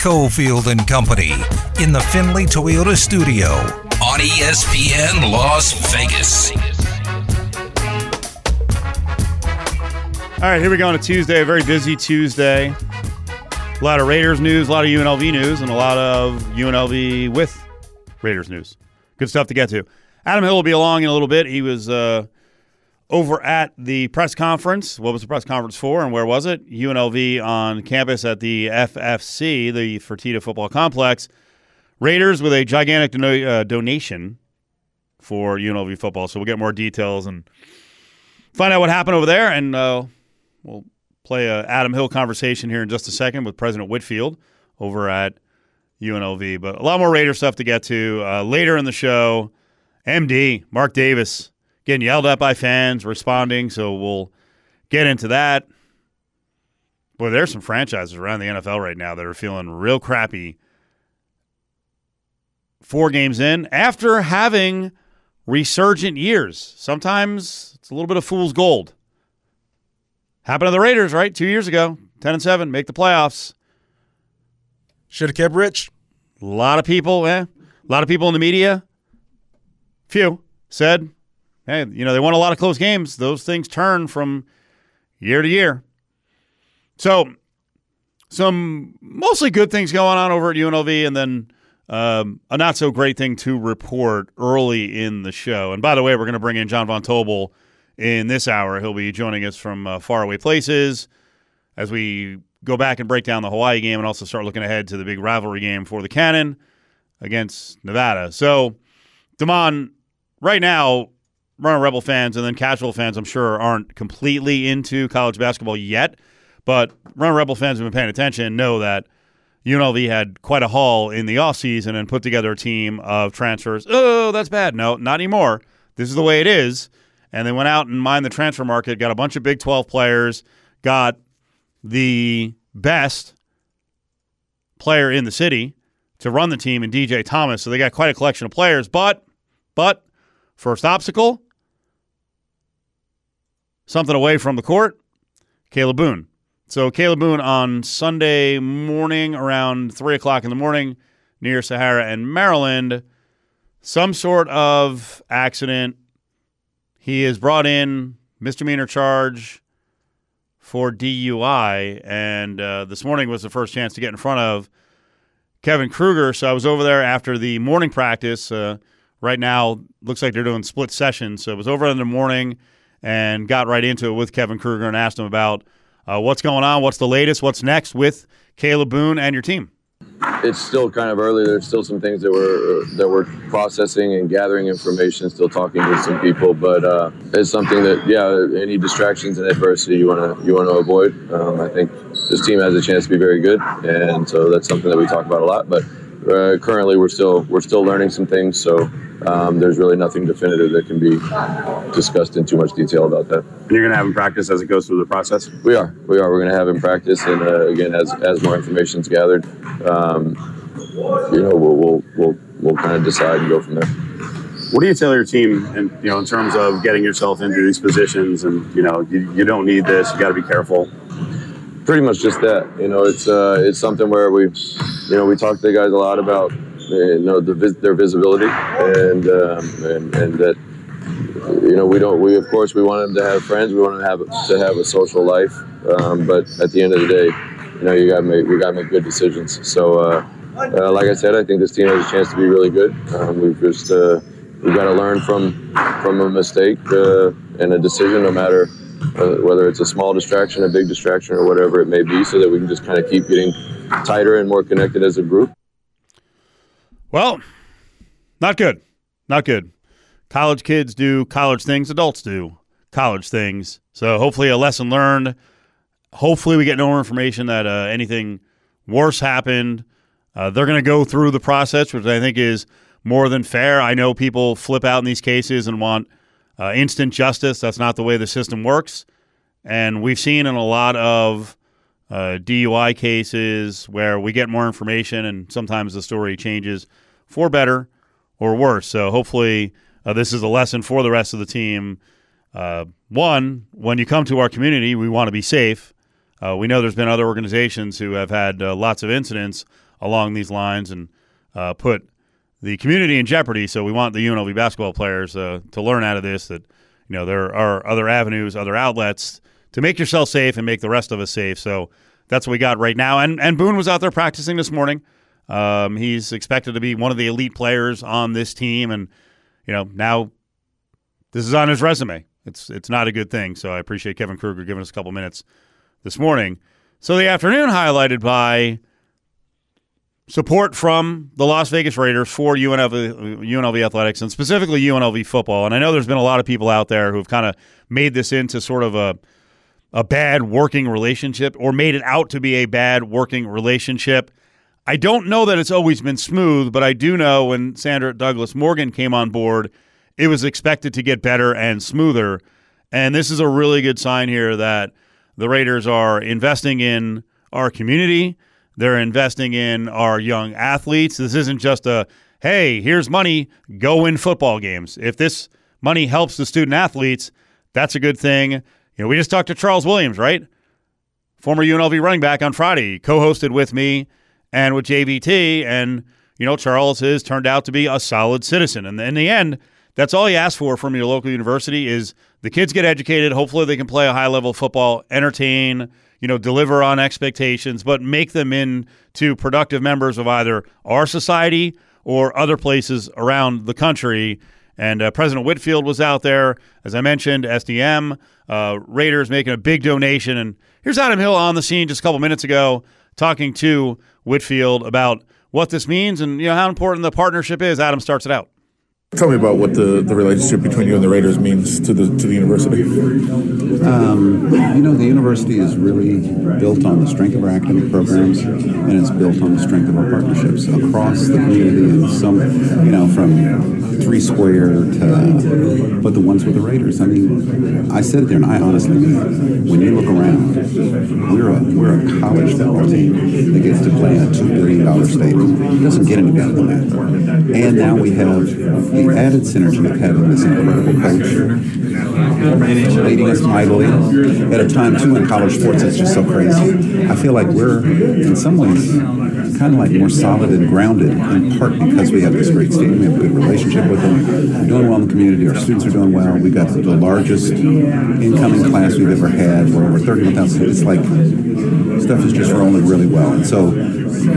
Cofield and Company in the Findlay Toyota studio on ESPN Las Vegas. All right, here we go on a Tuesday, a very busy Tuesday. A lot of Raiders news, a lot of UNLV news, and a lot of UNLV with Raiders news. Good stuff to get to. Adam Hill will be along in a little bit. He was uh, over at the press conference. What was the press conference for, and where was it? UNLV on campus at the FFC, the Fertitta Football Complex. Raiders with a gigantic uh, donation for UNLV football. So we'll get more details and find out what happened over there, and uh, we'll play a Adam Hill conversation here in just a second with President Whitfield over at UNLV. But a lot more Raider stuff to get to uh, later in the show. MD Mark Davis getting yelled at by fans, responding. So we'll get into that. Boy, there's some franchises around the NFL right now that are feeling real crappy. Four games in after having resurgent years. Sometimes it's a little bit of fool's gold. Happened to the Raiders, right? Two years ago, ten and seven, make the playoffs. Should have kept Rich. A lot of people, eh? A lot of people in the media, few said, "Hey, you know they won a lot of close games. Those things turn from year to year." So, some mostly good things going on over at UNLV, and then um, a not so great thing to report early in the show. And by the way, we're going to bring in John Von Tobel in this hour. He'll be joining us from uh, faraway places as we go back and break down the Hawaii game and also start looking ahead to the big rivalry game for the Cannon against Nevada. So, Damon, right now, Runnin' Rebel fans and then casual fans, I'm sure, aren't completely into college basketball yet. But Runnin' Rebel fans have been paying attention know that UNLV had quite a haul in the offseason and put together a team of transfers. Oh, that's bad. No, not anymore. This is the way it is. And they went out and mined the transfer market, got a bunch of Big 12 players, got the best player in the city to run the team in DJ Thomas. So they got quite a collection of players. But, but, first obstacle, something away from the court, Kalib Boone. So Kalib Boone on Sunday morning around three o'clock in the morning near Sahara and Maryland, some sort of accident. He is brought in misdemeanor charge for DUI, and uh, this morning was the first chance to get in front of Kevin Kruger. So I was over there after the morning practice. Uh, right now, looks like they're doing split sessions. So I was over in the morning and got right into it with Kevin Kruger and asked him about uh, what's going on, what's the latest, what's next with Kalib Boone and your team. It's still kind of early. There's still some things that we're that we're processing and gathering information. Still talking to some people, but uh, it's something that yeah, any distractions and adversity you want to you want to avoid. Um, I think this team has a chance to be very good, and so that's something that we talk about a lot. But uh, currently, we're still we're still learning some things. So um, there's really nothing definitive that can be discussed in too much detail about that. And you're going to have him practice as it goes through the process? We are. We are. We're going to have him practice, and uh, again, as as more information is gathered, um, you know, we'll we'll we'll, we'll kind of decide and go from there. What do you tell your team, and you know, in terms of getting yourself into these positions, and you know, you, you don't need this. You got to be careful. Pretty much just that. You know, it's uh, it's something where we, you know, we talk to the guys a lot about, you know, the their visibility, and um, and and that you know, we don't. We of course we want them to have friends. We want them to have to have a social life. Um, but at the end of the day, you know, you got to make you got to make good decisions. So, uh, uh, like I said, I think this team has a chance to be really good. Um, we've just uh, we've got to learn from from a mistake uh, and a decision, no matter uh, whether it's a small distraction, a big distraction, or whatever it may be, so that we can just kind of keep getting tighter and more connected as a group. Well, not good. Not good. College kids do college things, adults do college things. So hopefully a lesson learned. Hopefully we get no more information that uh, anything worse happened. Uh, they're going to go through the process, which I think is more than fair. I know people flip out in these cases and want uh, instant justice. That's not the way the system works. And we've seen in a lot of uh, DUI cases where we get more information and sometimes the story changes for better or worse. So hopefully uh, this is a lesson for the rest of the team. Uh, one, when you come to our community, we want to be safe. Uh, we know there's been other organizations who have had uh, lots of incidents along these lines and uh, put the community in jeopardy. So we want the UNLV basketball players uh, to learn out of this that you know there are other avenues, other outlets to make yourself safe and make the rest of us safe. So that's what we got right now. And and Boone was out there practicing this morning. Um, he's expected to be one of the elite players on this team, and you know now this is on his resume. It's it's not a good thing. So I appreciate Kevin Kruger giving us a couple minutes this morning. So the afternoon highlighted by support from the Las Vegas Raiders for UNLV, UNLV athletics and specifically UNLV football. And I know there's been a lot of people out there who've kind of made this into sort of a a bad working relationship or made it out to be a bad working relationship. I don't know that it's always been smooth, but I do know when Sandra Douglas Morgan came on board, it was expected to get better and smoother. And this is a really good sign here that the Raiders are investing in our community. They're investing in our young athletes. This isn't just a, hey, here's money, go win football games. If this money helps the student athletes, that's a good thing. You know, we just talked to Charles Williams, right? Former UNLV running back on Friday, co hosted with me and with JVT. And, you know, Charles has turned out to be a solid citizen. And in the end, that's all you ask for from your local university is the kids get educated. Hopefully they can play a high level football, entertain, you know, deliver on expectations, but make them into productive members of either our society or other places around the country. And uh, President Whitfield was out there, as I mentioned, SDM, uh, Raiders making a big donation. And here's Adam Hill on the scene just a couple minutes ago talking to Whitfield about what this means and you know how important the partnership is. Adam starts it out. Tell me about what the, the relationship between you and the Raiders means to the to the university. Um, you know, the university is really built on the strength of our academic programs, and it's built on the strength of our partnerships across the community. And some, you know, from Three Square to, but the ones with the Raiders. I mean, I said there, and I honestly mean. When you look around, we're a we're a college football team that gets to play in a two billion dollar stadium. It doesn't get any better than that. And now we have the added synergy of having this incredible coach leading us at a time too in college sports it's just so crazy. I feel like we're in some ways kind of like more solid and grounded in part because we have this great stadium. We have a good relationship with them. We're doing well in the community. Our students are doing well. We got the largest incoming class we've ever had. We're over 31,000. It's like stuff is just rolling really well. And so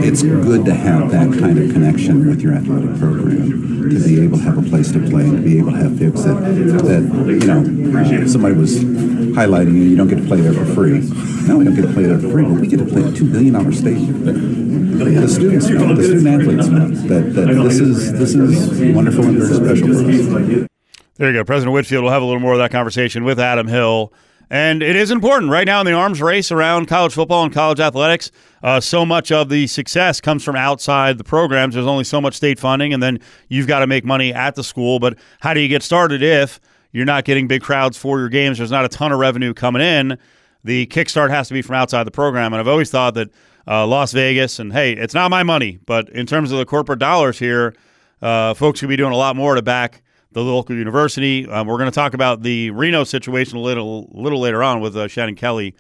it's good to have that kind of connection with your athletic program to be able to have a place to play and to be able to have folks that, that you know, somebody was highlighting you, you don't get to play there for free. No, we don't get to play there for free, but we get to play a $2 billion stadium. The students know, the student athletes know that, that this is this is wonderful and very special for us. There you go. President Whitfield will have a little more of that conversation with Adam Hill. And it is important right now in the arms race around college football and college athletics. Uh, so much of the success comes from outside the programs. There's only so much state funding, and then you've got to make money at the school. But how do you get started if you're not getting big crowds for your games? There's not a ton of revenue coming in. The kickstart has to be from outside the program. And I've always thought that uh, Las Vegas, and hey, it's not my money, but in terms of the corporate dollars here, uh, folks could be doing a lot more to back the local university. Um, we're going to talk about the Reno situation a little little later on with uh, Shannon Kelly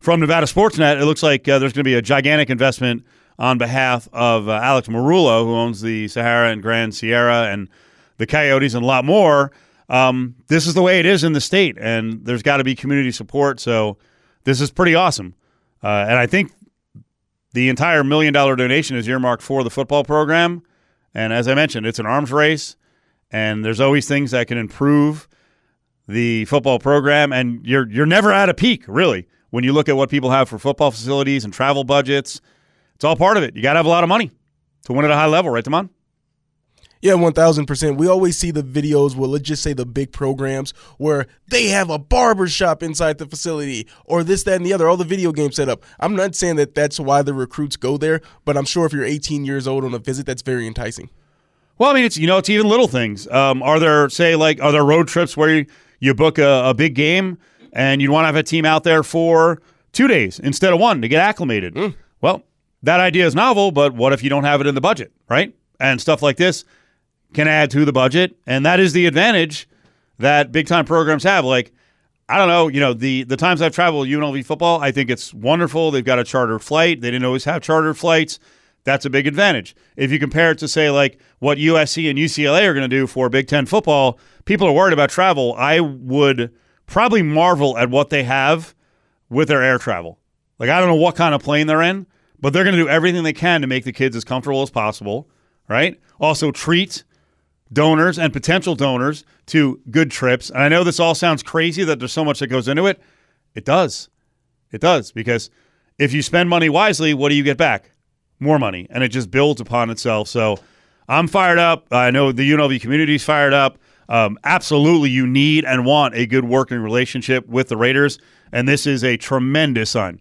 from Nevada Sportsnet. It looks like uh, there's going to be a gigantic investment on behalf of uh, Alex Meruelo, who owns the Sahara and Grand Sierra and the Coyotes and a lot more. Um, this is the way it is in the state, and there's got to be community support. So this is pretty awesome. Uh, and I think the entire million dollar donation is earmarked for the football program. And as I mentioned, it's an arms race and there's always things that can improve the football program and you're you're never at a peak really when you look at what people have for football facilities and travel budgets it's all part of it you got to have a lot of money to win at a high level right Damon? Yeah, one thousand percent. We always see the videos where let's just say the big programs where they have a barber shop inside the facility or this, that, and the other. All the video games set up. I'm not saying that that's why the recruits go there, but I'm sure if you're 18 years old on a visit, that's very enticing. Well, I mean, it's you know, it's even little things. Um, are there say like are there road trips where you, you book a, a big game and you want to have a team out there for two days instead of one to get acclimated? Mm. Well, that idea is novel, but what if you don't have it in the budget, right? And stuff like this can add to the budget, and that is the advantage that big time programs have. Like, I don't know, you know, the the times I've traveled UNLV football, I think it's wonderful. They've got a charter flight. They didn't always have charter flights. That's a big advantage. If you compare it to, say, like what USC and UCLA are going to do for Big Ten football, people are worried about travel. I would probably marvel at what they have with their air travel. Like, I don't know what kind of plane they're in, but they're going to do everything they can to make the kids as comfortable as possible, right? Also, treat donors and potential donors to good trips. And I know this all sounds crazy that there's so much that goes into it. It does. It does because if you spend money wisely, what do you get back? More money, and it just builds upon itself. So I'm fired up. I know the UNLV community is fired up. Um, absolutely, you need and want a good working relationship with the Raiders, and this is a tremendous sign.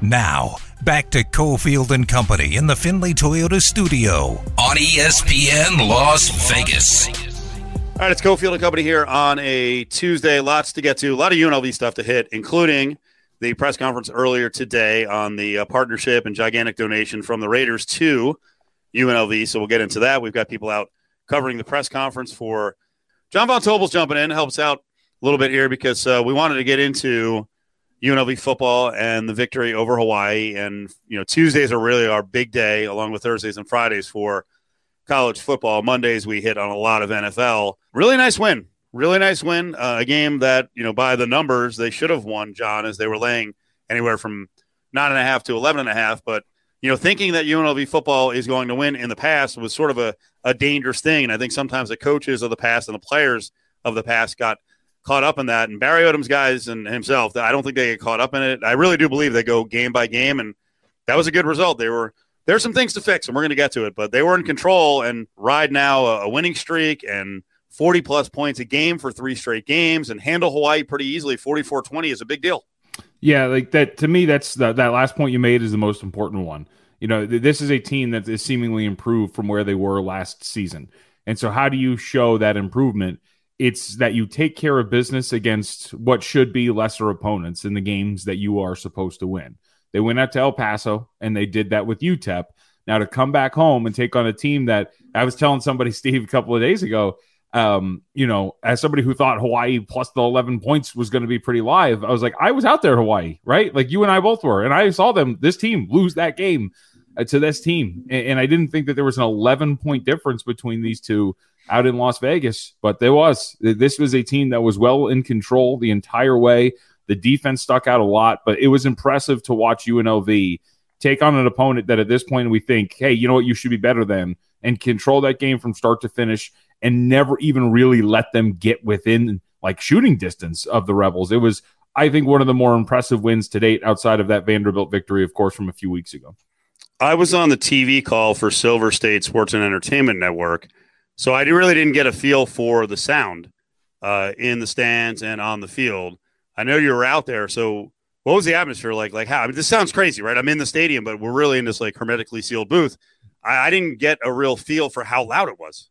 Now, back to Cofield and Company in the Findlay Toyota studio on ESPN Las Vegas. All right, it's Cofield and Company here on a Tuesday. Lots to get to, a lot of UNLV stuff to hit, including the press conference earlier today on the uh, partnership and gigantic donation from the Raiders to UNLV. So we'll get into that. We've got people out covering the press conference for John Von Tobel's jumping in, helps out a little bit here because uh, we wanted to get into UNLV football and the victory over Hawaii. And, you know, Tuesdays are really our big day, along with Thursdays and Fridays for college football. Mondays, we hit on a lot of NFL. Really nice win. Really nice win. Uh, a game that, you know, by the numbers, they should have won, John, as they were laying anywhere from nine and a half to 11 and a half. But, you know, thinking that UNLV football is going to win in the past was sort of a, a dangerous thing. And I think sometimes the coaches of the past and the players of the past got caught up in that. And Barry Odom's guys and himself, I don't think they get caught up in it. I really do believe they go game by game. And that was a good result. They were there's some things to fix, and we're going to get to it. But they were in control and ride now a, winning streak and 40 plus points a game for three straight games and handle Hawaii pretty easily. 44 20 is a big deal. Yeah, like that to me, that's the, that last point you made is the most important one. You know, th- this is a team that is seemingly improved from where they were last season. And so, how do you show that improvement? It's that you take care of business against what should be lesser opponents in the games that you are supposed to win. They went out to El Paso and they did that with UTEP. Now to come back home and take on a team that I was telling somebody, Steve, a couple of days ago, um, you know, as somebody who thought Hawaii plus the 11 points was going to be pretty live, I was like, I was out there, Hawaii, right? Like you and I both were. And I saw them, this team, lose that game uh, to this team. And, and I didn't think that there was an 11 point difference between these two out in Las Vegas, but there was. This was a team that was well in control the entire way. The defense stuck out a lot, but it was impressive to watch UNLV take on an opponent that at this point we think, hey, you know what, you should be better than, and control that game from start to finish and never even really let them get within like shooting distance of the Rebels. It was, I think, one of the more impressive wins to date outside of that Vanderbilt victory, of course, from a few weeks ago. I was on the TV call for Silver State Sports and Entertainment Network, so I really didn't get a feel for the sound uh, in the stands and on the field. I know you were out there, so what was the atmosphere like? Like how? I mean, this sounds crazy, right? I'm in the stadium, but we're really in this like hermetically sealed booth. I, I didn't get a real feel for how loud it was.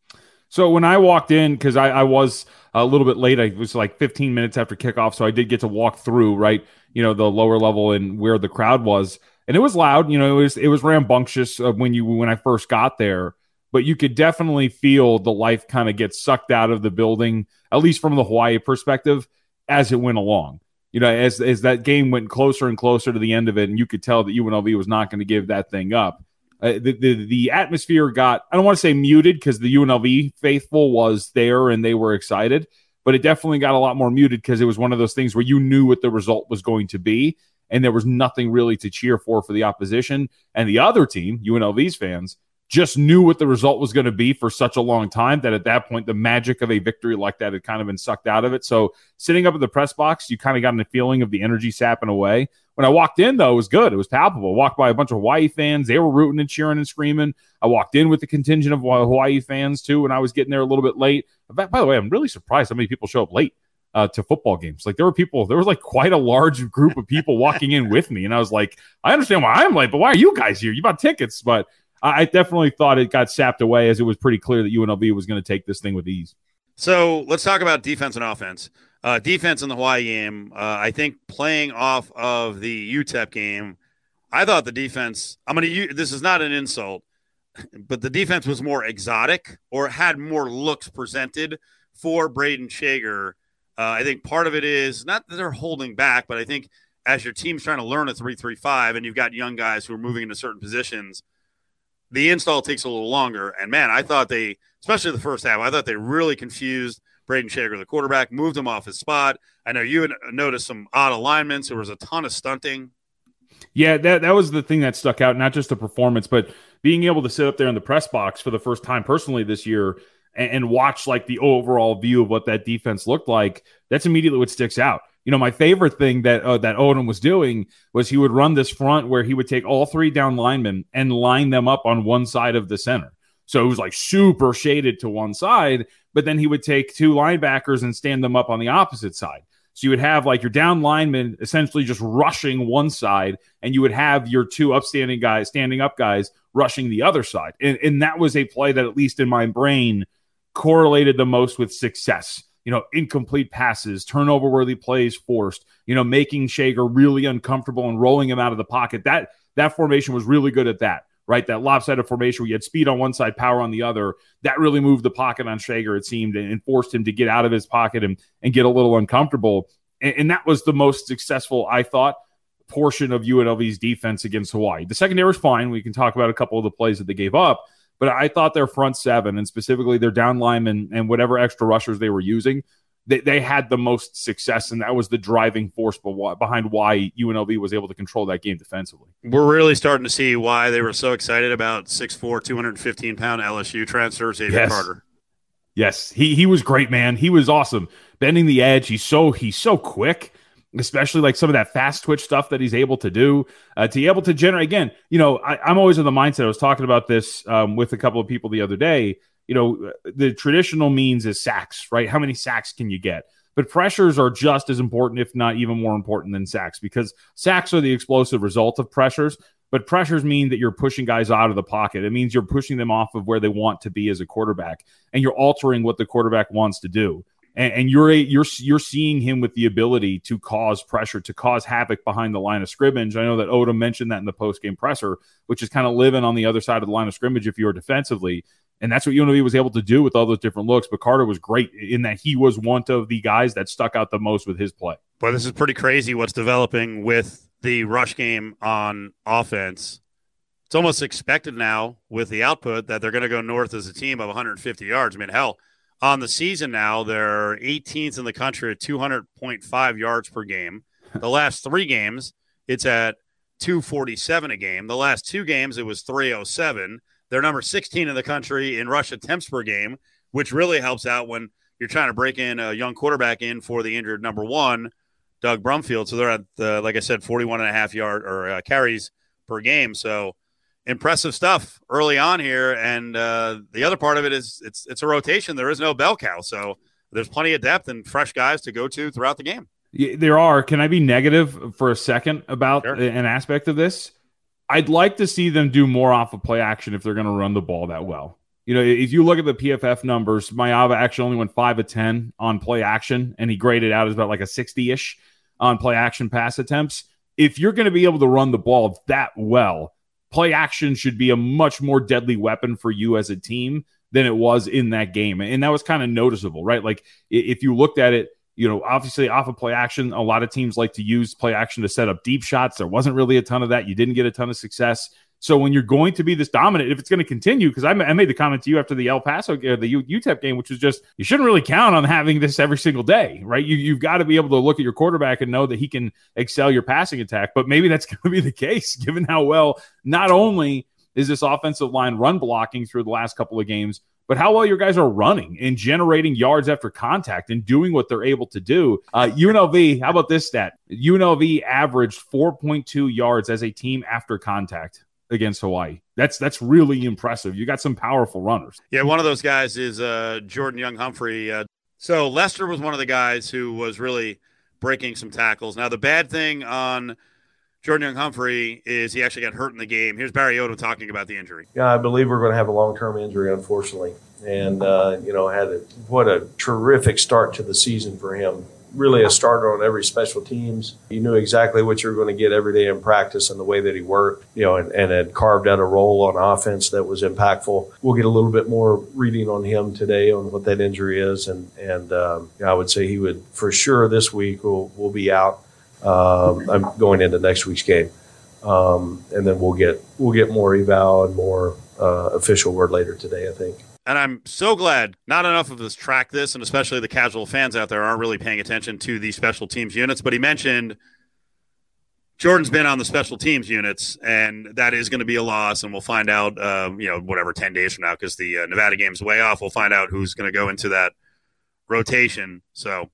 So when I walked in, because I, I, was a little bit late, I was like 15 minutes after kickoff, so I did get to walk through right, you know, the lower level and where the crowd was, and it was loud. You know, it was it was rambunctious when you when I first got there, but you could definitely feel the life kind of get sucked out of the building, at least from the Hawaii perspective, as it went along. You know, as as that game went closer and closer to the end of it, and you could tell that UNLV was not going to give that thing up. Uh, the, the the atmosphere got I don't want to say muted because the UNLV faithful was there and they were excited, but it definitely got a lot more muted because it was one of those things where you knew what the result was going to be, and there was nothing really to cheer for for the opposition and the other team, UNLV's fans, just knew what the result was going to be for such a long time that at that point the magic of a victory like that had kind of been sucked out of it. So sitting up in the press box, you kind of got a feeling of the energy sapping away. When I walked in, though, it was good. It was palpable. Walked by a bunch of Hawaii fans. They were rooting and cheering and screaming. I walked in with the contingent of Hawaii fans, too, when I was getting there a little bit late. By the way, I'm really surprised how many people show up late uh, to football games. Like, there were people, there was like quite a large group of people walking in with me. And I was like, I understand why I'm late, but why are you guys here? You bought tickets. But I definitely thought it got sapped away as it was pretty clear that UNLV was going to take this thing with ease. So let's talk about defense and offense. Uh, defense in the Hawaii game, uh, I think playing off of the UTEP game, I thought the defense. I'm going to. This is not an insult, but the defense was more exotic or had more looks presented for Brayden Schager. Uh, I think part of it is not that they're holding back, but I think as your team's trying to learn a three-three-five, and you've got young guys who are moving into certain positions, the install takes a little longer. And man, I thought they, especially the first half, I thought they really confused Brayden Schager, the quarterback, moved him off his spot. I know you noticed some odd alignments. There was a ton of stunting. Yeah, that that was the thing that stuck out. Not just the performance, but being able to sit up there in the press box for the first time personally this year and, and watch like the overall view of what that defense looked like. That's immediately what sticks out. You know, my favorite thing that uh, that Odom was doing was he would run this front where he would take all three down linemen and line them up on one side of the center. So it was like super shaded to one side, but then he would take two linebackers and stand them up on the opposite side. So you would have like your down linemen essentially just rushing one side, and you would have your two upstanding guys, standing up guys, rushing the other side. And, and that was a play that, at least in my brain, correlated the most with success. You know, incomplete passes, turnover worthy plays forced, you know, making Schager really uncomfortable and rolling him out of the pocket. That that formation was really good at that right? That lopsided formation where you had speed on one side, power on the other. That really moved the pocket on Schager, it seemed, and forced him to get out of his pocket and, and get a little uncomfortable. And, and that was the most successful, I thought, portion of UNLV's defense against Hawaii. The secondary was fine. We can talk about a couple of the plays that they gave up, but I thought their front seven and specifically their down linemen and whatever extra rushers they were using they, they had the most success, and that was the driving force behind why UNLV was able to control that game defensively. We're really starting to see why they were so excited about 6'4", 215 pound LSU transfer Xavier yes. Carter. Yes, he he was great, man. He was awesome, bending the edge. He's so he's so quick especially like some of that fast twitch stuff that he's able to do uh, to be able to generate again you know I, am always in the mindset i was talking about this um, with a couple of people the other day you know, the traditional means is sacks, right? How many sacks can you get? But pressures are just as important, if not even more important than sacks, because sacks are the explosive result of pressures. But pressures mean that you're pushing guys out of the pocket. It means you're pushing them off of where they want to be as a quarterback, and you're altering what the quarterback wants to do. And, and you're a, you're you're seeing him with the ability to cause pressure, to cause havoc behind the line of scrimmage. I know that Odom mentioned that in the post game presser, which is kind of living on the other side of the line of scrimmage if you're defensively. And that's what UNLV was able to do with all those different looks. But Carter was great in that he was one of the guys that stuck out the most with his play. Boy, this is pretty crazy what's developing with the rush game on offense. It's almost expected now with the output that they're going to go north as a team of 150 yards. I mean, hell, on the season now, they're 18th in the country at 200.5 yards per game. The last three games, it's at 247 a game. The last two games, it was 307. They're number 16 in the country in rush attempts per game, which really helps out when you're trying to break in a young quarterback in for the injured number one, Doug Brumfield. So they're at, the, like I said, 41 and a half yard or uh, carries per game. So impressive stuff early on here. And uh, the other part of it is it's it's a rotation. There is no bell cow, so there's plenty of depth and fresh guys to go to throughout the game. Yeah, there are. Can I be negative for a second about sure. an aspect of this? I'd like to see them do more off of play action if they're going to run the ball that well. You know, if you look at the PFF numbers, Maiava actually only went five of 10 on play action, and he graded out as about like a 60 ish on play action pass attempts. If you're going to be able to run the ball that well, play action should be a much more deadly weapon for you as a team than it was in that game. And that was kind of noticeable, right? Like if you looked at it, you know, obviously off of play action, a lot of teams like to use play action to set up deep shots. There wasn't really a ton of that. You didn't get a ton of success. So when you're going to be this dominant, if it's going to continue, because I, made the comment to you after the El Paso, the UTEP game, which was just you shouldn't really count on having this every single day, right? You, you've got to be able to look at your quarterback and know that he can excel your passing attack. But maybe that's going to be the case, given how well not only is this offensive line run blocking through the last couple of games, but how well your guys are running and generating yards after contact and doing what they're able to do. Uh, UNLV, how about this stat? UNLV averaged 4.2 yards as a team after contact against Hawaii. That's that's really impressive. You got some powerful runners. Yeah, one of those guys is uh, Jordan Younge-Humphrey. Uh, so Lester was one of the guys who was really breaking some tackles. Now the bad thing on Jordan Younge-Humphrey is he actually got hurt in the game. Here's Barry Odom talking about the injury. Yeah, I believe we're going to have a long term injury, unfortunately. And, uh, you know, had a, what a terrific start to the season for him. Really a starter on every special teams. You knew exactly what you were going to get every day in practice and the way that he worked, you know, and, and had carved out a role on offense that was impactful. We'll get a little bit more reading on him today on what that injury is. And, and um, I would say he would, for sure, this week will, will be out um, I'm going into next week's game, um, and then we'll get we'll get more eval and more uh, official word later today, I think. And I'm so glad not enough of us track this, and especially the casual fans out there aren't really paying attention to the special teams units. But he mentioned Jordan's been on the special teams units, and that is going to be a loss. And we'll find out, uh, you know, whatever, 10 days from now, because the uh, Nevada game's way off. We'll find out who's going to go into that rotation. So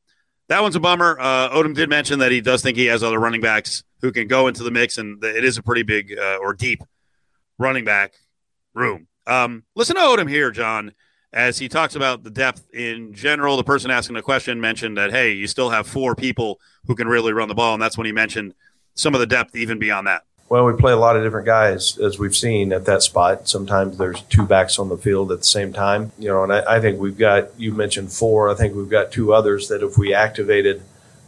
that one's a bummer. Uh, Odom did mention that he does think he has other running backs who can go into the mix, and it is a pretty big uh, or deep running back room. Um, listen to Odom here, John, as he talks about the depth in general. The person asking the question mentioned that, hey, you still have four people who can really run the ball, and that's when he mentioned – some of the depth even beyond that? Well, we play a lot of different guys, as we've seen at that spot. Sometimes there's two backs on the field at the same time, you know. And I, I think we've got you mentioned four. I think we've got two others that if we activated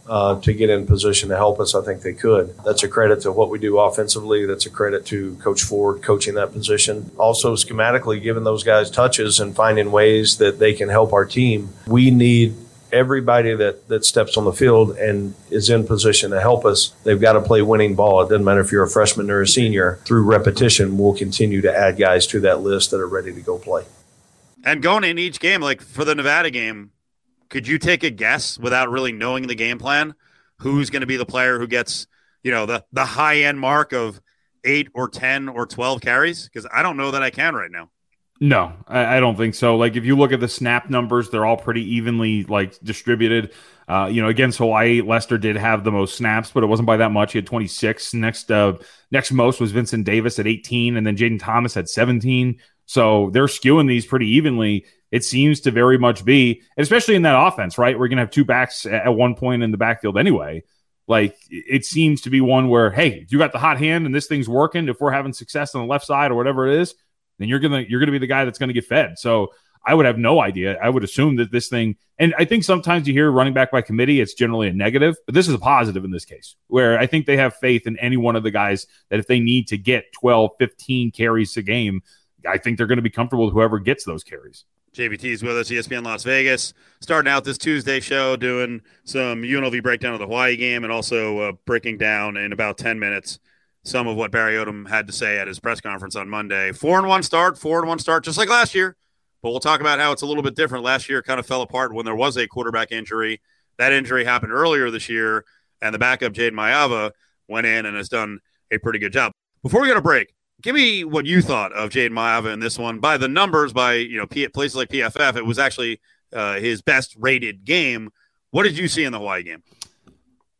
uh, to get in position to help us, I think they could. That's a credit to what we do offensively. That's a credit to Coach Ford coaching that position. Also, schematically, giving those guys touches and finding ways that they can help our team. We need everybody that, that steps on the field and is in position to help us, they've got to play winning ball. It doesn't matter if you're a freshman or a senior. Through repetition, we'll continue to add guys to that list that are ready to go play. And going in each game, like for the Nevada game, could you take a guess without really knowing the game plan? Who's going to be the player who gets, you know, the, the high end mark of eight or 10 or 12 carries? Because I don't know that I can right now. No, I, I, don't think so. Like if you look at the snap numbers, they're all pretty evenly like distributed. Uh, you know, against Hawaii, Lester did have the most snaps, but it wasn't by that much. He had 26. Next, uh, next most was Vincent Davis at 18, and then Jai'Den Thomas had 17. So they're skewing these pretty evenly. It seems to very much be, especially in that offense, right? We're gonna have two backs at one point in the backfield anyway. Like it seems to be one where, hey, you got the hot hand and this thing's working. If we're having success on the left side or whatever it is, then you're gonna you're gonna be the guy that's gonna get fed. So I would have no idea. I would assume that this thing, and I think sometimes you hear running back by committee, it's generally a negative, but this is a positive in this case, where I think they have faith in any one of the guys that if they need to get 12, 15 carries a game, I think they're going to be comfortable with whoever gets those carries. JVT is with us, ESPN Las Vegas. Starting out this Tuesday show, doing some UNLV breakdown of the Hawaii game and also uh, breaking down in about 10 minutes some of what Barry Odom had to say at his press conference on Monday. Four and one start, four and one start, just like last year. But we'll talk about how it's a little bit different. Last year kind of fell apart when there was a quarterback injury. That injury happened earlier this year, and the backup Jade Maiava went in and has done a pretty good job. Before we go to break, give me what you thought of Jayden Maiava in this one. By the numbers, by you know places like PFF, it was actually uh, his best rated game. What did you see in the Hawaii game?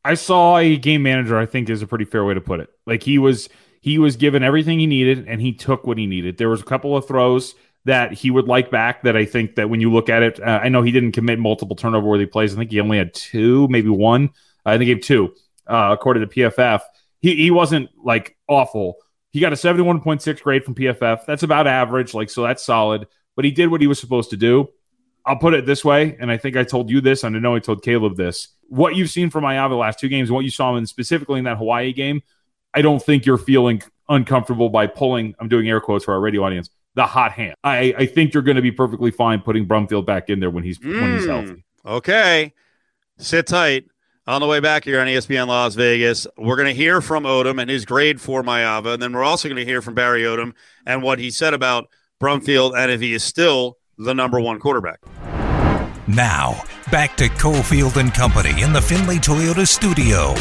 I saw a game manager. I think is a pretty fair way to put it. Like he was he was given everything he needed, and he took what he needed. There was a couple of throws that he would like back that I think that when you look at it, uh, I know he didn't commit multiple turnover worthy plays. I think he only had two, maybe one. I think he gave two, uh, according to PFF. He he wasn't like awful. He got a 71.6 grade from PFF. That's about average, like so that's solid. But he did what he was supposed to do. I'll put it this way, and I think I told you this, and I know I told Caleb this. What you've seen from Maiava the last two games, what you saw him in specifically in that Hawaii game, I don't think you're feeling uncomfortable by pulling. I'm doing air quotes for our radio audience. The hot hand. I, I think you're going to be perfectly fine putting Brumfield back in there when he's mm, when he's healthy. Mm, okay, sit tight. On the way back here on ESPN Las Vegas, we're going to hear from Odom and his grade for Maiava, and then we're also going to hear from Barry Odom and what he said about Brumfield and if he is still the number one quarterback. Now, back to Cofield and Company in the Findlay Toyota studio.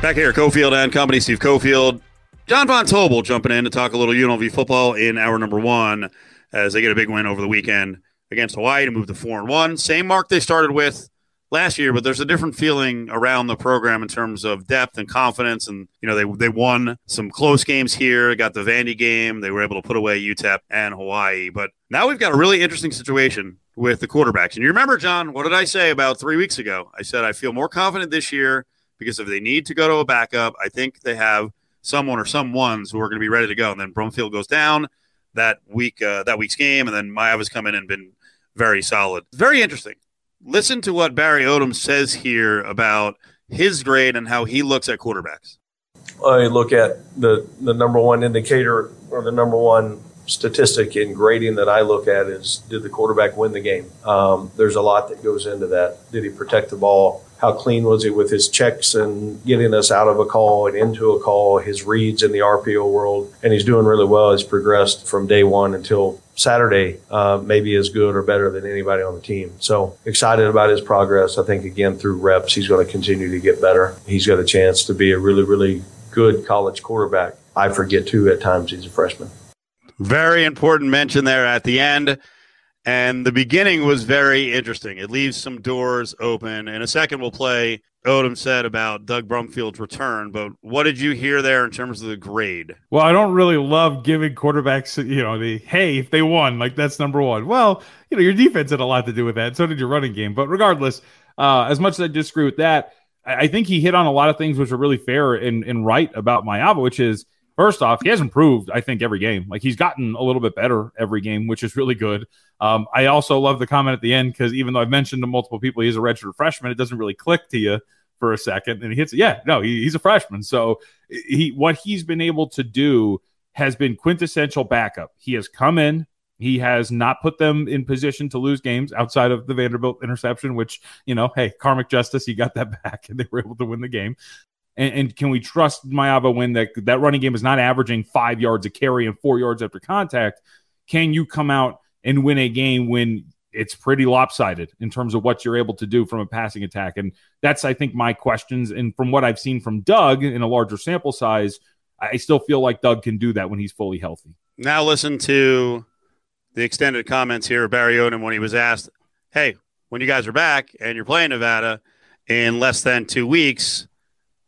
Back here, Cofield and Company, Steve Cofield. John Von Tobel jumping in to talk a little UNLV football in hour number one as they get a big win over the weekend against Hawaii to move to four and one. Same mark they started with last year, but there's a different feeling around the program in terms of depth and confidence. And you know, they they won some close games here. Got the Vandy game. They were able to put away UTEP and Hawaii. But now we've got a really interesting situation with the quarterbacks. And you remember, John, what did I say about three weeks ago? I said I feel more confident this year because if they need to go to a backup, I think they have someone or some ones who are going to be ready to go. And then Brumfield goes down that week, uh, that week's game, and then Maiava's come in and been very solid. Very interesting listen to what Barry Odom says here about his grade and how he looks at quarterbacks. I look at the the number one indicator or the number one statistic in grading that I look at is did the quarterback win the game? Um, there's a lot that goes into that. Did he protect the ball? How clean was he with his checks and getting us out of a call and into a call, his reads in the RPO world, and he's doing really well. He's progressed from day one until Saturday, uh, maybe as good or better than anybody on the team. So excited about his progress. I think again through reps, he's going to continue to get better. He's got a chance to be a really, really good college quarterback. I forget too at times he's a freshman. Very important mention there at the end. And the beginning was very interesting. It leaves some doors open. In a second, we'll play Odom said about Doug Brumfield's return. But what did you hear there in terms of the grade? Well, I don't really love giving quarterbacks, you know, the hey, if they won, like that's number one. Well, you know, your defense had a lot to do with that. So did your running game. But regardless, uh, as much as I disagree with that, I, think he hit on a lot of things which are really fair and, and right about Maiava, which is First off, he has improved, I think, every game. Like he's gotten a little bit better every game, which is really good. Um, I also love the comment at the end because even though I've mentioned to multiple people he's a redshirt freshman, it doesn't really click to you for a second. And he hits, it. yeah, no, he, he's a freshman. So he what he's been able to do has been quintessential backup. He has come in, he has not put them in position to lose games outside of the Vanderbilt interception, which, you know, hey, karmic justice, he got that back and they were able to win the game. And, and can we trust Maiava when that that running game is not averaging five yards a carry and four yards after contact? Can you come out and win a game when it's pretty lopsided in terms of what you're able to do from a passing attack? And that's, I think, my questions. And from what I've seen from Doug in a larger sample size, I still feel like Doug can do that when he's fully healthy. Now listen to the extended comments here of Barry Odom when he was asked, "Hey, when you guys are back and you're playing Nevada in less than two weeks,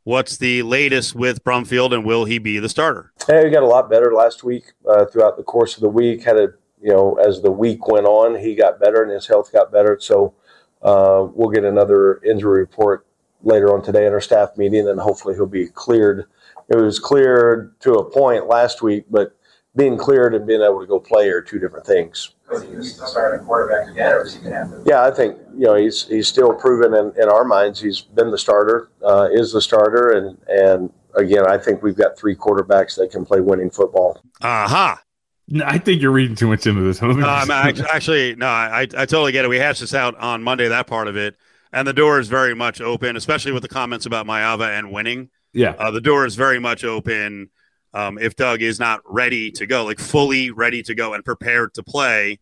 What's the latest with Brumfield, and will he be the starter? Hey, he got a lot better last week. Uh, throughout the course of the week, had a you know as the week went on, he got better and his health got better. So uh, we'll get another injury report later on today in our staff meeting, and hopefully he'll be cleared. It was cleared to a point last week, but being cleared and being able to go play are two different things. starting quarterback again, or is he going to have to? Yeah, I think you know he's he's still proven in, in our minds he's been the starter, uh, is the starter, and and again I think we've got three quarterbacks that can play winning football. Aha. Uh-huh. No, I think you're reading too much into this. Um, actually, no, I, I totally get it. We hashed this out on Monday, that part of it. And the door is very much open, especially with the comments about Maiava and winning. Yeah. Uh, the door is very much open um, if Doug is not ready to go, like fully ready to go and prepared to play,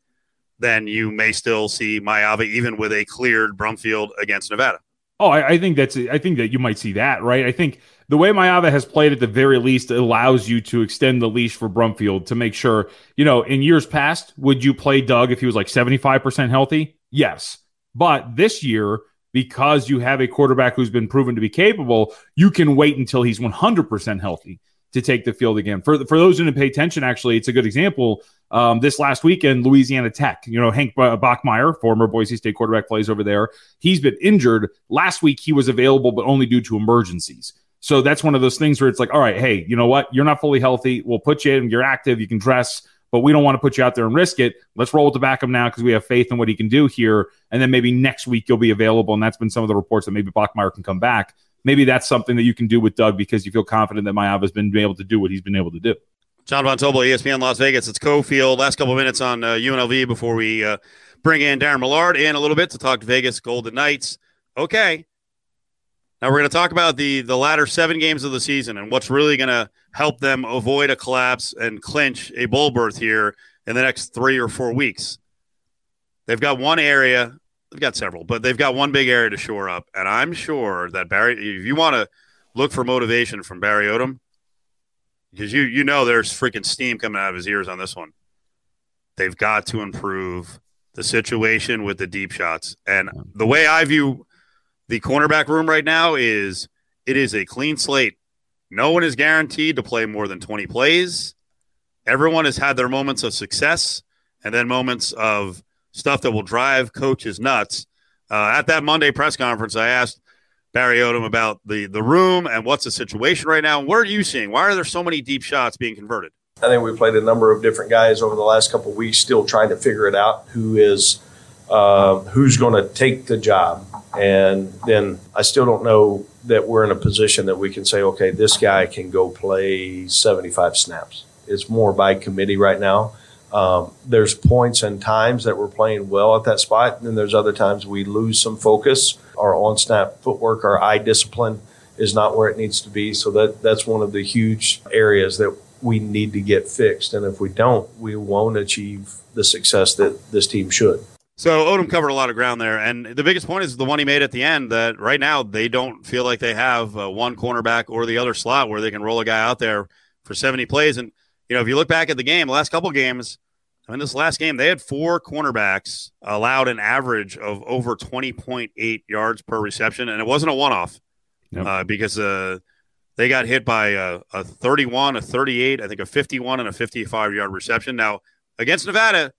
then you may still see Maiava even with a cleared Brumfield against Nevada. Oh, I, I, think that's I think that you might see that, right? I think the way Maiava has played at the very least allows you to extend the leash for Brumfield to make sure, you know, in years past, would you play Doug if he was like 75% healthy? Yes. But this year, because you have a quarterback who's been proven to be capable, you can wait until he's 100% healthy to take the field again. For for those who didn't pay attention, actually, it's a good example. Um, this last weekend, Louisiana Tech, you know, Hank Bachmeier, former Boise State quarterback, plays over there. He's been injured. Last week, he was available, but only due to emergencies. So that's one of those things where it's like, all right, hey, you know what? You're not fully healthy. We'll put you in. You're active. You can dress, but we don't want to put you out there and risk it. Let's roll with the backup now because we have faith in what he can do here. And then maybe next week you'll be available. And that's been some of the reports that maybe Bachmeier can come back maybe that's something that you can do with Doug because you feel confident that Maiava has been able to do what he's been able to do. John Von Tobel, ESPN Las Vegas. It's Cofield. Last couple minutes on uh, UNLV before we uh, bring in Daren Millard in a little bit to talk to Vegas Golden Knights. Okay. Now we're going to talk about the the latter seven games of the season and what's really going to help them avoid a collapse and clinch a bowl berth here in the next three or four weeks. They've got one area they've got several, but they've got one big area to shore up. And I'm sure that Barry, if you want to look for motivation from Barry Odom, because you you know there's freaking steam coming out of his ears on this one. They've got to improve the situation with the deep shots. And the way I view the cornerback room right now is it is a clean slate. No one is guaranteed to play more than 20 plays. Everyone has had their moments of success and then moments of stuff that will drive coaches nuts. Uh, at that Monday press conference, I asked Barry Odom about the the room and what's the situation right now. What are you seeing? Why are there so many deep shots being converted? I think we played a number of different guys over the last couple weeks, still trying to figure it out. Who is uh, who's going to take the job? And then I still don't know that we're in a position that we can say, okay, this guy can go play 75 snaps. It's more by committee right now. Um, there's points and times that we're playing well at that spot, and then there's other times we lose some focus. Our on snap footwork, our eye discipline is not where it needs to be. So that that's one of the huge areas that we need to get fixed. And if we don't, we won't achieve the success that this team should. So Odom covered a lot of ground there, and the biggest point is the one he made at the end. That right now they don't feel like they have uh, one cornerback or the other slot where they can roll a guy out there for seventy plays. And you know, if you look back at the game, the last couple games, I mean, this last game they had four cornerbacks allowed an average of over twenty point eight yards per reception, and it wasn't a one off uh, because uh, they got hit by a, a 31, a 38, I think a 51, and a 55 yard reception. Now, against Nevada,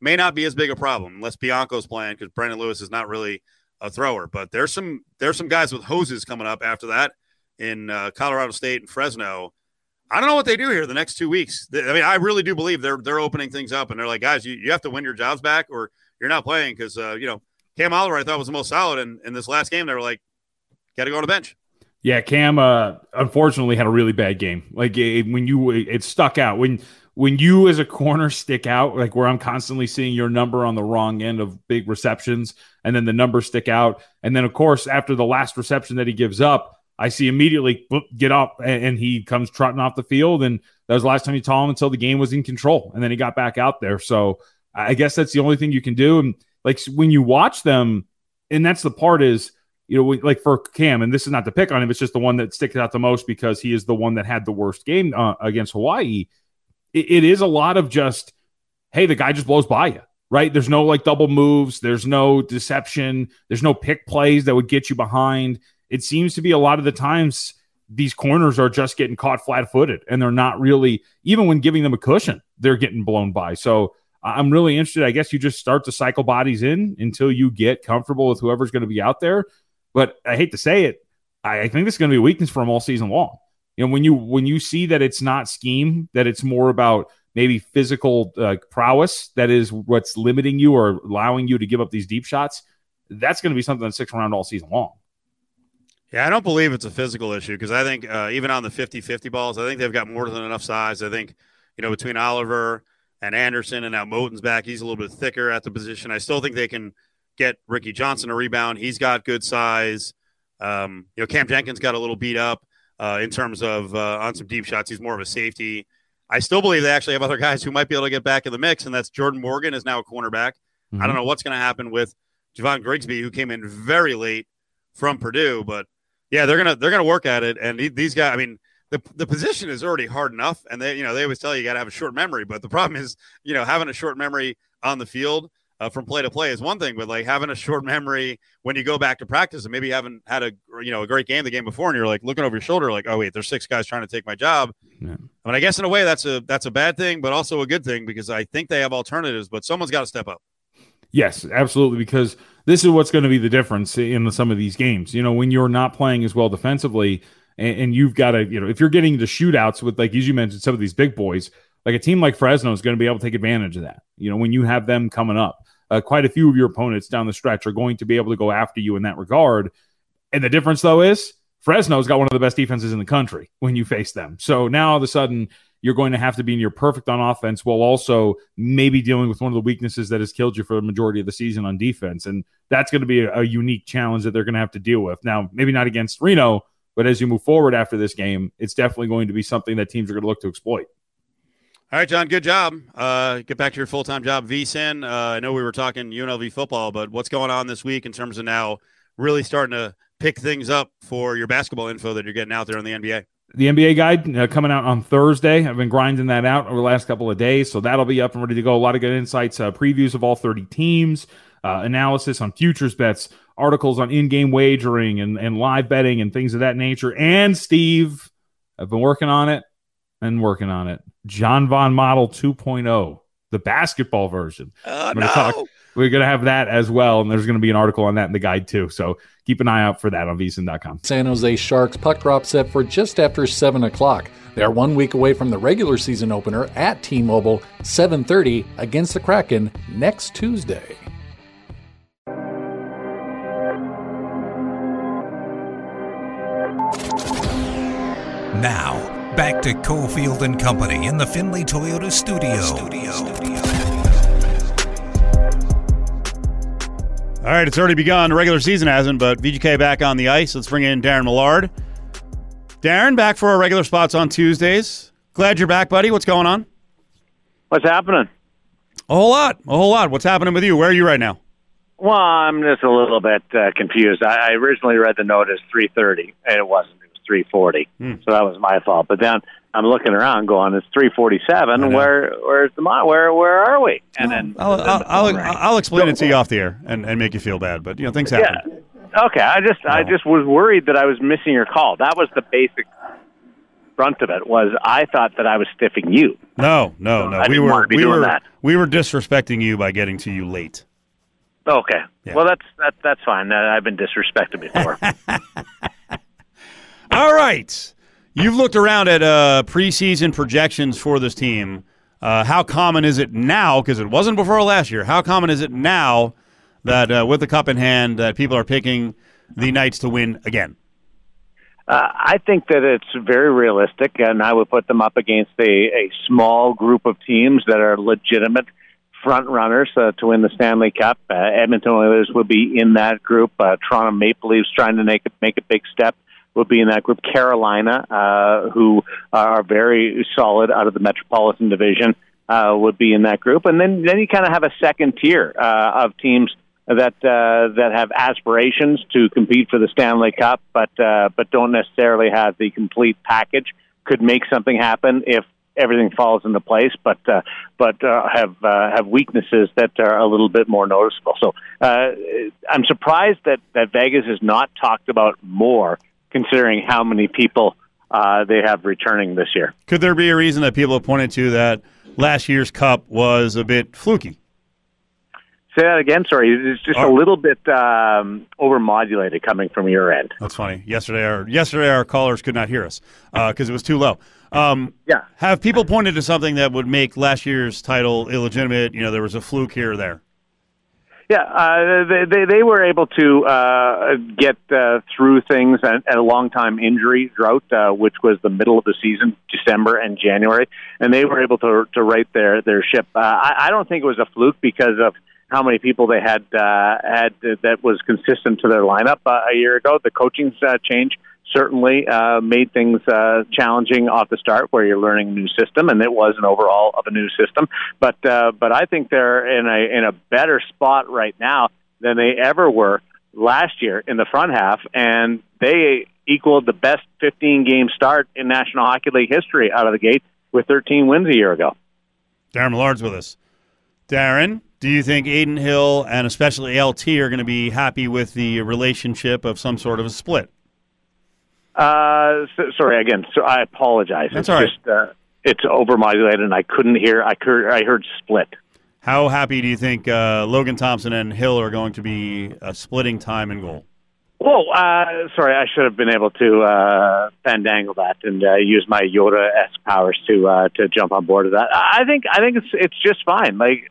may not be as big a problem unless Bianco's playing because Brendon Lewis is not really a thrower. But there's some there's some guys with hoses coming up after that in uh, Colorado State and Fresno. I don't know what they do here the next two weeks. I mean, I really do believe they're they're opening things up and they're like, guys, you, you have to win your jobs back or you're not playing because uh, you know Cam Oliver I thought was the most solid and in this last game they were like, got to go on the bench. Yeah, Cam uh, unfortunately had a really bad game. Like it, when you it stuck out when when you as a corner stick out, like where I'm constantly seeing your number on the wrong end of big receptions, and then the numbers stick out, and then of course after the last reception that he gives up, I see immediately get up and, he comes trotting off the field, and that was the last time you saw him until the game was in control, and then he got back out there. So I guess that's the only thing you can do, and like when you watch them, and that's the part is you know, like for Cam, and this is not to pick on him, it's just the one that sticks out the most because he is the one that had the worst game uh, against Hawaii. It, it is a lot of just, hey, the guy just blows by you, right? There's no like double moves, there's no deception, there's no pick plays that would get you behind. It seems to be a lot of the times these corners are just getting caught flat footed and they're not really, even when giving them a cushion, they're getting blown by. So I'm really interested. I guess you just start to cycle bodies in until you get comfortable with whoever's going to be out there. But I hate to say it, I, think this is going to be a weakness for them all season long. You know, when you when you see that it's not scheme, that it's more about maybe physical uh, prowess that is what's limiting you or allowing you to give up these deep shots. That's going to be something that sticks around all season long. Yeah, I don't believe it's a physical issue because I think uh, even on the 50 50 balls, I think they've got more than enough size. I think, you know, between Oliver and Anderson and now Moten's back, he's a little bit thicker at the position. I still think they can get Ricky Johnson a rebound. He's got good size. Um, you know, Cam Jenkins got a little beat up uh, in terms of uh, on some deep shots. He's more of a safety. I still believe they actually have other guys who might be able to get back in the mix, and that's Jordan Morgan is now a cornerback. I don't know what's going to happen with Javon Grigsby, who came in very late from Purdue, but yeah, they're gonna they're gonna work at it. And these guys, I mean, the the position is already hard enough, and they you know they always tell you you got to have a short memory, but the problem is you know having a short memory on the field uh, from play to play is one thing, but like having a short memory when you go back to practice and maybe you haven't had a you know a great game the game before, and you're like looking over your shoulder, like oh wait, there's six guys trying to take my job. Yeah. I mean, I guess in a way that's a that's a bad thing, but also a good thing because I think they have alternatives, but someone's got to step up. Yes, absolutely. Because this is what's going to be the difference in some of these games. You know, when you're not playing as well defensively, and, and you've got to, you know, if you're getting into shootouts with, like as you mentioned, some of these big boys, like a team like Fresno is going to be able to take advantage of that. You know, when you have them coming up, uh, quite a few of your opponents down the stretch are going to be able to go after you in that regard. And the difference, though, is Fresno's got one of the best defenses in the country when you face them. So now all of a sudden, you're going to have to be near perfect on offense while also maybe dealing with one of the weaknesses that has killed you for the majority of the season on defense. And that's going to be a, a unique challenge that they're going to have to deal with. Now, maybe not against Reno, but as you move forward after this game, it's definitely going to be something that teams are going to look to exploit. All right, John, good job. Uh, get back to your full time job, VSIN. Uh, I know we were talking UNLV football, but what's going on this week in terms of now really starting to pick things up for your basketball info that you're getting out there in the NBA? The NBA guide uh, coming out on Thursday. I've been grinding that out over the last couple of days, so that'll be up and ready to go. A lot of good insights, uh, previews of all 30 teams, uh, analysis on futures bets, articles on in-game wagering and, and live betting and things of that nature. And Steve, I've been working on it and working on it. John Von Model 2.0, the basketball version. Oh, I'm gonna talk- we're going to have that as well, and there's going to be an article on that in the guide too. So keep an eye out for that on vsin.com. San Jose Sharks puck drop set for just after 7 o'clock. They are one week away from the regular season opener at T-Mobile, 7.30 against the Kraken next Tuesday. Now, back to Cofield and Company in the Findlay Toyota studio. All right, it's already begun. The regular season hasn't, but VGK back on the ice. Let's bring in Daren Millard. Daren, back for our regular spots on Tuesdays. Glad you're back, buddy. What's going on? What's happening? A whole lot. A whole lot. What's happening with you? Where are you right now? Well, I'm just a little bit uh, confused. I, I originally read the note as 3:30, and it wasn't. It was 3:40, Hmm. so that was my fault. But then I'm looking around, going, "It's 3:47. Where, where's the mo- where, where are we?" And then, I'll, I'll, I'll. I'll explain it to you off the air and, and make you feel bad, but you know things happen. Yeah. Okay. I just I just was worried that I was missing your call. That was the basic brunt of it. Was I thought that I was stiffing you? No, no, no. I we were want to be we were that. we were disrespecting you by getting to you late. Okay. Well, that's that that's fine. I've been disrespected before. All right. You've looked around at uh, preseason projections for this team. Uh, how common is it now? Because it wasn't before last year. How common is it now that uh, with the cup in hand, that people are picking the Knights to win again? Uh, I think that it's very realistic, and I would put them up against a, a small group of teams that are legitimate front runners uh, to win the Stanley Cup. Uh, Edmonton Oilers would be in that group. Uh, Toronto Maple Leafs trying to make make a big step would be in that group. Carolina, uh, who are very solid out of the Metropolitan Division, uh, would be in that group. And then then you kind of have a second tier uh, of teams that uh, that have aspirations to compete for the Stanley Cup, but uh, but don't necessarily have the complete package. Could make something happen if everything falls into place, but uh, but uh, have uh, have weaknesses that are a little bit more noticeable. So uh, I'm surprised that that Vegas is not talked about more, considering how many people uh, they have returning this year. Could there be a reason that people have pointed to that last year's cup was a bit fluky? Say that again. Sorry, it's just a little bit um, overmodulated coming from your end. That's funny. Yesterday, our yesterday our callers could not hear us because it was too low. Um, yeah. Have people pointed to something that would make last year's title illegitimate? You know, there was a fluke here or there. Yeah, uh, they, they they were able to uh, get uh, through things and, at a long time injury drought, uh, which was the middle of the season, December and January, and they were able to to right their their ship. Uh, I, I don't think it was a fluke because of how many people they had uh, had that was consistent to their lineup uh, a year ago. The coaching uh, change certainly uh, made things uh, challenging off the start, where you're learning a new system, and it was an overall of a new system. But uh, but I think they're in a in a better spot right now than they ever were last year in the front half, and they equaled the best 15 game start in National Hockey League history out of the gate with 13 wins a year ago. Daren Millard's with us. Daren, do you think Adin Hill and especially LT are going to be happy with the relationship of some sort of a split? Uh, so, sorry again. So I apologize. That's it's all right. just uh, it's overmodulated, and I couldn't hear. I heard. I heard split. How happy do you think uh, Logan Thompson and Hill are going to be uh, splitting time and goal? Whoa, uh, sorry, I should have been able to uh, fandangle that and uh, use my Yoda s powers to uh, to jump on board of that. I think I think it's it's just fine. Like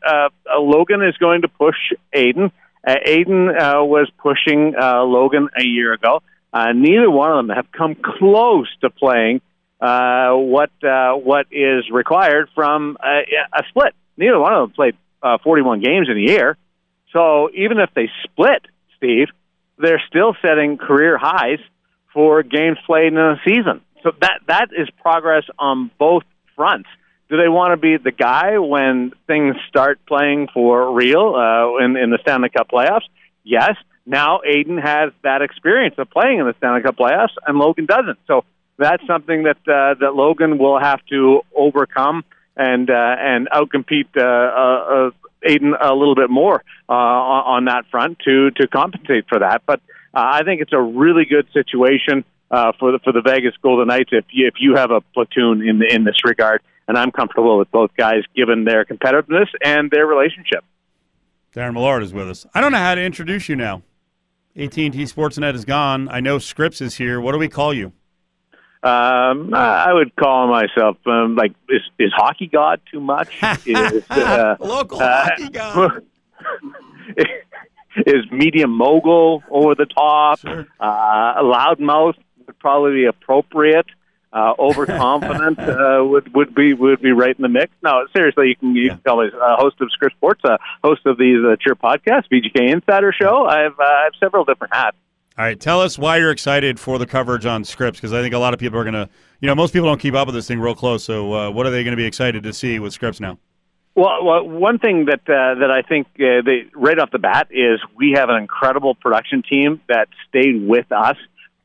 Logan is going to push Adin. Uh, Adin uh, was pushing uh, Logan a year ago. Uh, neither one of them have come close to playing uh, what uh, what is required from a, a split. Neither one of them played uh, 41 games in a year. So even if they split, Steve, they're still setting career highs for games played in a season. So that that is progress on both fronts. Do they want to be the guy when things start playing for real uh, in in the Stanley Cup playoffs? Yes. Now Adin has that experience of playing in the Stanley Cup playoffs, and Logan doesn't. So that's something that uh, that Logan will have to overcome and uh, and outcompete uh, uh, uh, Adin a little bit more uh, on, that front to to compensate for that. But uh, I think it's a really good situation uh, for the for the Vegas Golden Knights if you, if you have a platoon in in this regard, and I'm comfortable with both guys given their competitiveness and their relationship. Daren Millard is with us. I don't know how to introduce you now. AT&T Sportsnet is gone. I know Scripps is here. What do we call you? Um, I would call myself um, like is is hockey god too much? is uh, local hockey god? is medium mogul over the top? Uh, loudmouth would probably be appropriate. Uh, overconfident uh, would would be would be right in the mix. No, seriously, you can you can tell me uh, host of Scripps Sports, uh, host of these uh, Cheer podcast, VGK Insider Show. I have uh, I have several different hats. All right, tell us why you're excited for the coverage on Scripps because I think a lot of people are going to, you know, most people don't keep up with this thing real close. So, uh, what are they going to be excited to see with Scripps now? Well, well one thing that uh, that I think uh, they, right off the bat is we have an incredible production team that stayed with us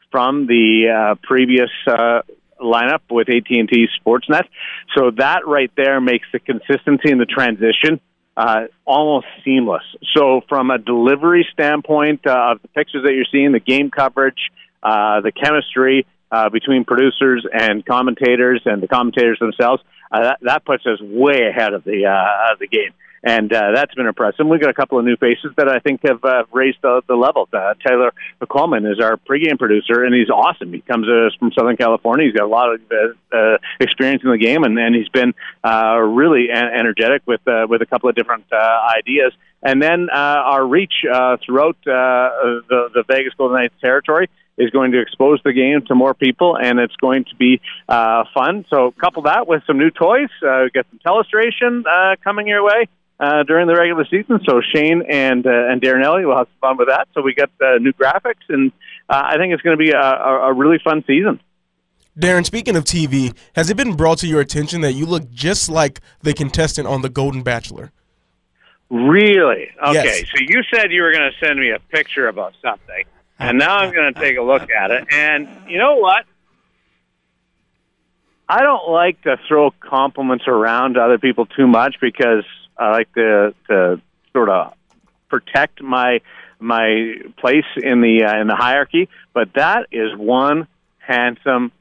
from the uh, previous uh, lineup with AT&T Sportsnet. So that right there makes the consistency and the transition uh, almost seamless. So from a delivery standpoint uh, of the pictures that you're seeing, the game coverage, uh, the chemistry uh, between producers and commentators and the commentators themselves, uh, that, that puts us way ahead of the uh, of the game and uh, that's been impressive. We've got a couple of new faces that I think have uh, raised the, the level. Uh, Taylor Coleman is our pregame producer, and he's awesome. He comes uh, from Southern California. He's got a lot of uh, uh, experience in the game, and, and he's been uh, really en- energetic with uh, with a couple of different uh, ideas. And then uh, our reach uh, throughout uh, the, the Vegas Golden Knights territory is going to expose the game to more people, and it's going to be uh, fun. So couple that with some new toys. Uh, we've got some telestration uh, coming your way uh, during the regular season. So Shane and uh, and Darren will have some fun with that. So we got uh, new graphics, and uh, I think it's going to be a, a really fun season. Daren, speaking of TV, has it been brought to your attention that you look just like the contestant on The Golden Bachelor? Really? Okay. Yes. So you said you were going to send me a picture about something, and now I'm going to take a look at it. And you know what? I don't like to throw compliments around to other people too much because I like to to sort of protect my my place in the uh, in the hierarchy. But that is one handsome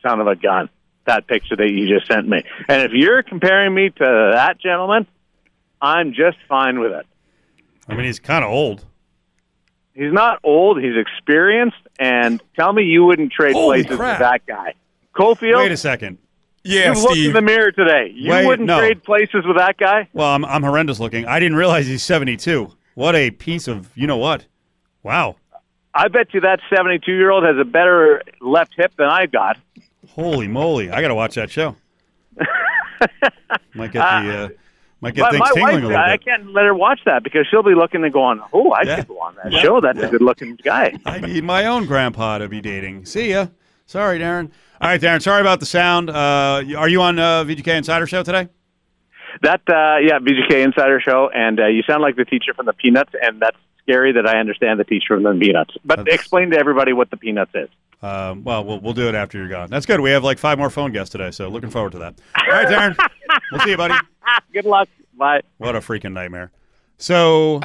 son of a gun. That picture that you just sent me, and if you're comparing me to that gentleman, I'm just fine with it. I mean, he's kind of old. He's not old. He's experienced, and tell me you wouldn't trade Holy places crap. with that guy. Cofield. Wait a second. Yeah, you looked Steve. in the mirror today. You Wait, wouldn't no. trade places with that guy. Well, I'm, I'm horrendous looking. I didn't realize he's 72. What a piece of, you know what? Wow. I bet you that 72 year old has a better left hip than I've got. Holy moly. I got to watch that show. might get the, uh, might get But things my tingling wife, a little I can't let her watch that because she'll be looking and going, "Oh, I Yeah. could go on that Yeah. show. That's Yeah. a good looking guy." I need my own grandpa to be dating. See ya. Sorry, Daren. All right, Daren. Sorry about the sound. Uh, are you on uh, VGK Insider Show today? That uh, yeah, VGK Insider Show, and uh, you sound like the teacher from the Peanuts, and that's scary that I understand the teacher from the Peanuts. But explain to everybody what the Peanuts is. Um, well, well, we'll do it after you're gone. That's good. We have like five more phone guests today, so looking forward to that. All right, Daren. we'll see you, buddy. Good luck. Bye. What a freaking nightmare. So,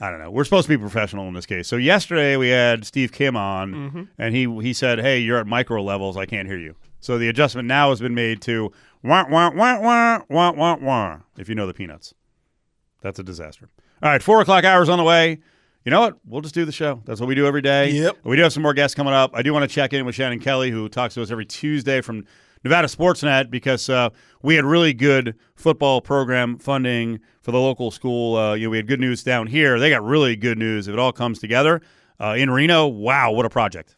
I don't know. We're supposed to be professional in this case. So yesterday we had Steve Kim on, Mhm. and he he said, "Hey, you're at micro levels. I can't hear you." So the adjustment now has been made to wah wah wah wah wah wah wah. If you know the Peanuts, that's a disaster. All right, four o'clock hours on the way. You know what? We'll just do the show. That's what we do every day. Yep. We do have some more guests coming up. I do want to check in with Shannon Kelly, who talks to us every Tuesday from Nevada Sportsnet, because uh, we had really good football program funding for the local school. Uh, you know, we had good news down here. They got really good news if it all comes together. Uh, in Reno, wow, what a project!